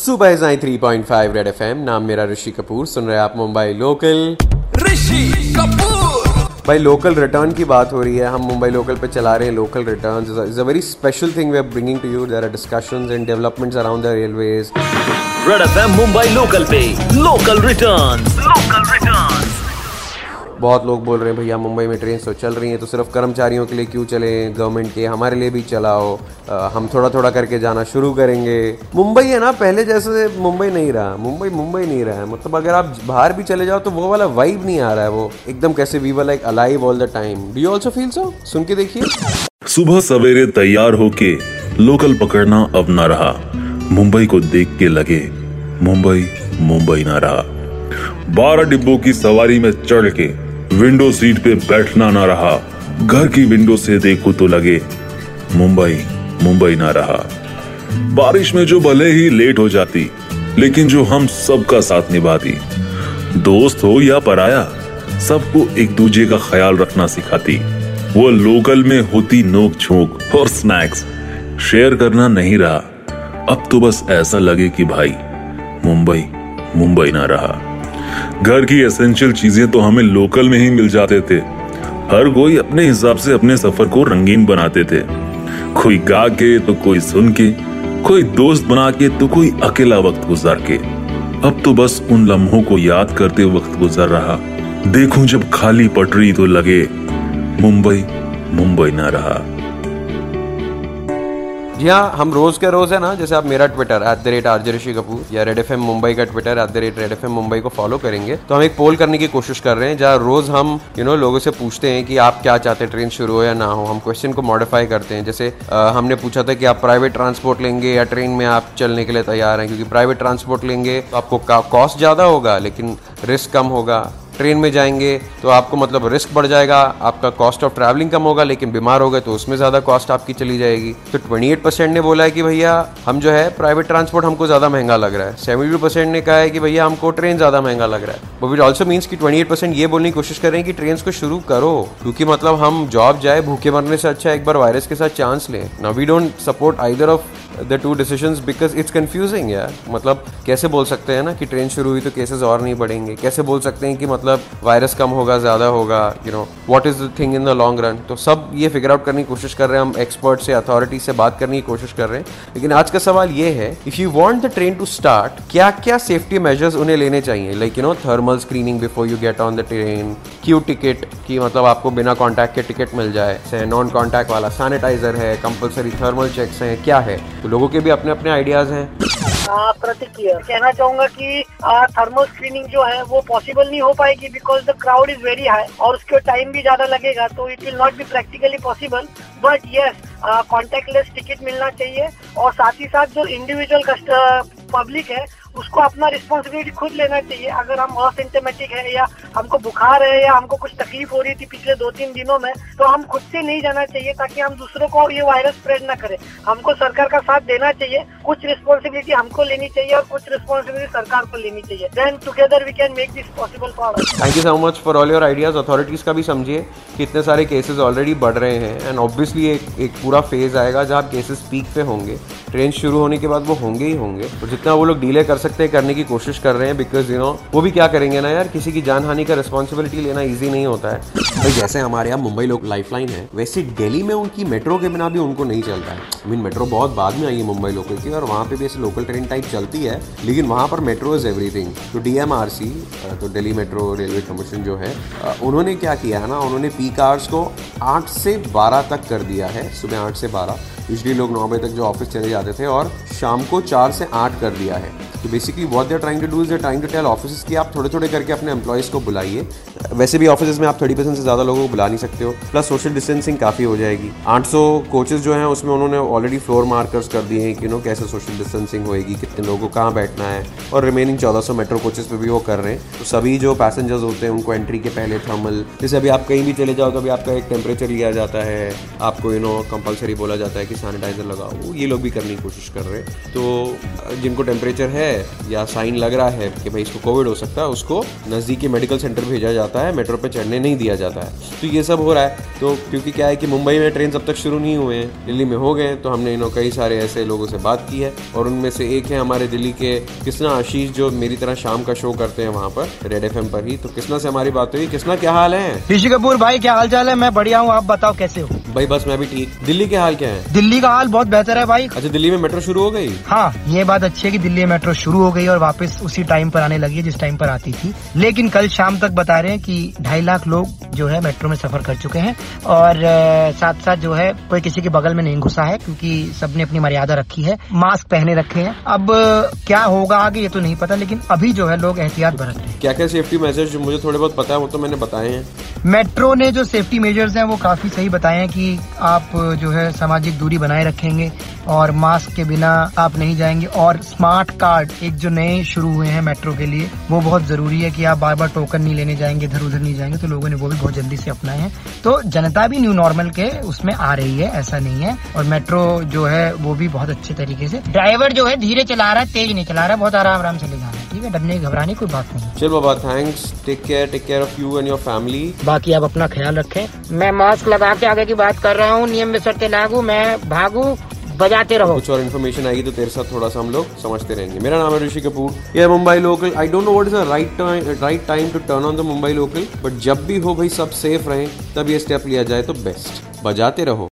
सुबह जाए 3.5 red FM नाम मेरा ऋषि कपूर। सुन रहे हैं आप मुंबई लोकल। ऋषि कपूर। भाई लोकल रिटर्न की बात हो रही है। हम मुंबई लोकल पे चला रहे हैं local return is a very special thing we are bringing to you there are discussions and developments around the railways Red FM Mumbai local पे लोकल रिटर्न लोकल रिटर्न बहुत लोग बोल रहे हैं भैया मुंबई में ट्रेन तो चल रही हैं तो सिर्फ़ कर्मचारियों के लिए क्यों चले? गवर्नमेंट के हमारे लिए भी चलाओ। अ, हम थोड़ा थोड़ा करके जाना शुरू करेंगे। मुंबई है ना पहले जैसे मुंबई नहीं रहा। मुंबई मुंबई नहीं रहा है। मतलब अगर आप बाहर भी चले जाओ तो वो वाला वाइब नहीं आ रहा है वो। एकदम कैसे we were like alive all the time do you also feel so सुन के देखिए। सुबह सवेरे तैयार होके लोकल पकड़ना अब ना रहा। मुंबई को देख के लगे मुंबई मुंबई ना रहा। बारह डिब्बों की सवारी में चढ़ के विंडो सीट पे बैठना ना रहा। घर की विंडो से देखो तो लगे, मुंबई मुंबई ना रहा। बारिश में जो भले ही लेट हो जाती, लेकिन जो हम सबका साथ निभाती। दोस्त हो या पराया, सबको एक दूजे का ख्याल रखना सिखाती। वो लोकल में होती नोक झोंक और स्नैक्स। शेयर करना नहीं रहा। अब तो बस ऐसा लगे कि भाई, मुंबई मुंबई ना रहा। घर की एसेंशियल चीज़ें तो हमें लोकल में ही मिल जाते थे। हर कोई अपने हिसाब से अपने सफ़र को रंगीन बनाते थे। कोई गा के तो कोई सुन के कोई दोस्त बना के तो कोई अकेला वक्त गुजार के अब तो बस उन लम्हों को याद करते वक्त गुजर रहा। देखूँ जब खाली पटरी तो लगे, मुंबई मुंबई ना रहा। जी हाँ हम रोज के रोज है ना जैसे आप मेरा Twitter at the rate RJ Rishi Kapoor या रेड एफ़ एम मुंबई का Twitter at the rate Red F M Mumbai को फॉलो करेंगे। तो हम एक पोल करने की कोशिश कर रहे हैं जहाँ रोज हम यू you नो know, लोगों से पूछते हैं कि आप क्या चाहते हैं ट्रेन शुरू हो या ना हो। हम क्वेश्चन को मॉडिफाई करते हैं। जैसे अ, हमने पूछा था कि आप प्राइवेट ट्रांसपोर्ट लेंगे या ट्रेन में आप चलने के लिए तैयार हैं क्योंकि प्राइवेट ट्रांसपोर्ट लेंगे तो आपको कॉस्ट ज़्यादा होगा लेकिन रिस्क कम होगा। ट्रेन में जाएँगे तो आपको मतलब रिस्क बढ़ जाएगा, आपका कॉस्ट ऑफ़ ट्रैवलिंग कम होगा, लेकिन बीमार हो गए तो उसमें ज़्यादा कॉस्ट आपकी चली जाएगी। तो 28 परसेंट ने बोला है कि भैया, हम जो है प्राइवेट ट्रांसपोर्ट हमको ज़्यादा महँगा लग रहा है। 72 परसेंट ने कहा है कि भैया, हमको ट्रेन ज़्यादा महँगा लग रहा है। बट विच ऑल्सो मीन्स कि 28 परसेंट ये बोलने की कोशिश कर कि ट्रेन को शुरू करो, क्योंकि मतलब हम जॉब जाए, भूखे मरने से अच्छा एक बार वायरस के साथ चांस लें। ना we don't support either of the two decision because it's confusing यार। मतलब कैसे बोल सकते हैं ना कि ट्रेन शुरू हुई तो केसेस और नहीं बढ़ेंगे? कैसे बोल सकते हैं कि मतलब वायरस कम होगा, ज़्यादा होगा you know what is the thing in the long run तो सब ये फिगर आउट करने की कोशिश कर रहे हैं, हम एक्सपर्ट से अथॉरिटी से बात करने की कोशिश कर रहे हैं। लेकिन आज का सवाल ये है if you want the train to start क्या क्या सेफ्टी मेजर्स उन्हें लेने चाहिए? Like you know thermal screening before you get on the train queue ticket की मतलब आपको बिना कॉन्टैक्ट के टिकट मिल जाए नॉन कॉन्टैक्ट वाला सैनिटाइजर है कंपलसरी थर्मल चेक्स हैं, क्या है? तो लोगों के भी अपने अपने आइडियाज़ हैं। प्रतिक्रिया। कहना चाहूँगा कि थर्मल स्क्रीनिंग जो है, वो पॉसिबल नहीं हो पाएगी because the crowd is very high और उसके टाइम भी ज़्यादा लगेगा तो it will not be practically possible but yes contactless ticket मिलना चाहिए और साथ ही साथ जो इंडिविजुअल पब्लिक है, उसको अपना रिस्पॉन्सिबिलिटी खुद लेना चाहिए। अगर हम असिम्टोमेटिक है या हमको बुखार है या हमको कुछ तकलीफ़ हो रही थी पिछले दो तीन दिनों में तो हम खुद से नहीं जाना चाहिए ताकि हम दूसरों को ये वायरस स्प्रेड ना करें। हमको सरकार का साथ देना चाहिए, कुछ रिस्पॉन्सिबिलिटी हमको लेनी चाहिए और कुछ रिस्पॉन्सिबिलिटी सरकार को लेनी चाहिए। Then together we can make this possible for thank you so much for all your ideas authorities का भी समझिए कि इतने सारे केसेस ऑलरेडी बढ़ रहे हैं एंड ऑब्वियसली एक एक पूरा फ़ेज़ आएगा जहाँ केसेस पीक पे होंगे। ट्रेन शुरू होने के बाद वो होंगे ही होंगे। और जितना वो लोग डीले कर सकते हैं, करने की कोशिश कर रहे हैं बिकॉज़ यू नो वो भी क्या करेंगे ना यार? किसी की जान हानि का रिस्पॉन्सिबिलिटी लेना ईजी नहीं होता है। भाई, जैसे हमारे यहाँ मुंबई लोग लाइफ लाइन है, वैसे दिल्ली में उनकी मेट्रो के बिना भी उनको नहीं चलता है। आई मीन मेट्रो बहुत बाद में आई है मुंबई लोकल की और वहाँ पे भी ऐसे लोकल ट्रेन टाइप चलती है, लेकिन वहाँ पर मेट्रो इज़ एवरीथिंग तो डीएमआरसी तो दिल्ली मेट्रो रेलवे कमीशन जो है उन्होंने क्या किया है ना, उन्होंने पीक आवर्स को आठ से बारह तक कर दिया है, सुबह आठ से बारह। यूजली लोग नौ बजे तक जो ऑफ़िस चले जाते थे और शाम को चार से आठ कर दिया है। तो basically what they trying to do is trying to tell office की आप थोड़े थोड़े करके अपने एम्प्लॉयज़ को बुलाइए। वैसे भी ऑफ़िस में आप थर्टी परसेंट से ज़्यादा लोगों को बुला नहीं सकते हो। प्लस सोशल डिस्टेंसिंग काफ़ी हो जाएगी। 800 कोचेज जो हैं, उसमें उन्होंने ऑलरेडी फ्लोर मार्कर्स कर दिए हैं कि नो कैसे सोशल डिस्टेंसिंग होएगी, कितने लोगों को कहाँ बैठना है। और रिमेनिंग चौदह सौ मेट्रो कोचेज पे भी वो कर रहे हैं। तो सभी जो पैसेंजर्स होते हैं, उनको एंट्री के पहले थर्मल जैसे अभी आप कहीं भी चले जाओ तो अभी आपका एक टेम्परेचर लिया जाता है। आपको यू नो कंपलसरी बोला जाता है कि सैनिटाइजर लगाओ। ये लोग भी करने की कोशिश कर रहे हैं। तो जिनको टेम्परेचर है या साइन लग रहा है कि भाई इसको कोविड हो सकता है, उसको नज़दीकी मेडिकल सेंटर भेजा जाता जाता है मेट्रो पे चढ़ने नहीं दिया जाता है। तो ये सब हो रहा है। तो क्योंकि क्या है कि मुंबई में ट्रेन अब तक शुरू नहीं हुए हैं दिल्ली में हो गए तो हमने इन्हों कई सारे ऐसे लोगों से बात की है। और उनमें से एक है हमारे दिल्ली के किसना आशीष जो मेरी तरह शाम का शो करते हैं वहाँ पर रेड एफएम पर ही। तो किसना से हमारी बात हुई। किसना क्या हाल है? ऋषि कपूर भाई क्या हाल चाल है? मैं बढ़िया हूँ। आप बताओ कैसे हो? भाई बस मैं भी ठीक। दिल्ली के हाल क्या है? दिल्ली का हाल बहुत बेहतर है भाई। अच्छा दिल्ली में मेट्रो शुरू हो गई? हाँ ये बात अच्छी है कि दिल्ली में मेट्रो शुरू हो गई और वापस उसी टाइम पर आने लगी है जिस टाइम पर आती थी। लेकिन कल शाम तक बता रहे हैं कि ढाई लाख लोग जो है मेट्रो में सफ़र कर चुके हैं और साथ साथ जो है कोई किसी के बगल में नहीं घुसा है क्योंकि सबने अपनी मर्यादा रखी है मास्क पहने रखे हैं। अब क्या होगा आगे ये तो नहीं पता लेकिन अभी जो है लोग एहतियात बरत रहे हैं। क्या क्या सेफ्टी मेजर्स जो मुझे थोड़े बहुत पता है वो तो मैंने बताए हैं। मेट्रो ने जो सेफ्टी मेजर्स हैं वो काफ़ी सही बताए हैं कि आप जो है सामाजिक दूरी बनाए रखेंगे और मास्क के बिना आप नहीं जाएँगे। और स्मार्ट कार्ड एक जो नए शुरू हुए हैं मेट्रो के लिए वो बहुत ज़रूरी है कि आप बार बार टोकन नहीं लेने जाएँगे। इधर उधर नहीं जाएँगे तो लोगों ने वो भी बहुत जल्दी से अपनाए हैं। तो जनता भी न्यू नॉर्मल के उसमें आ रही है ऐसा नहीं है। और मेट्रो जो है वो भी बहुत अच्छे तरीके से। ड्राइवर जो है धीरे चला रहा है तेज नहीं चला रहा है बहुत आराम आराम से ले जा रहा है। ठीक है डरने घबराने कोई बात नहीं चलो बाबा thanks take care take care of you and your family बाकी आप अपना ख्याल रखें। मैं मास्क लगा के आगे की बात कर रहा हूँ। नियम में शर्तें लागू मैं भागू। बजाते रहो। कुछ और इन्फॉर्मेशन आएगी तो तेरे साथ थोड़ा सा हम लोग समझते रहेंगे। मेरा नाम है ऋषि कपूर। ये Mumbai local I don't know what is the right time right time to turn on the Mumbai local but जब भी हो भाई सब सेफ़ रहें, तब ये स्टेप लिया जाए तो बेस्ट बजाते रहो।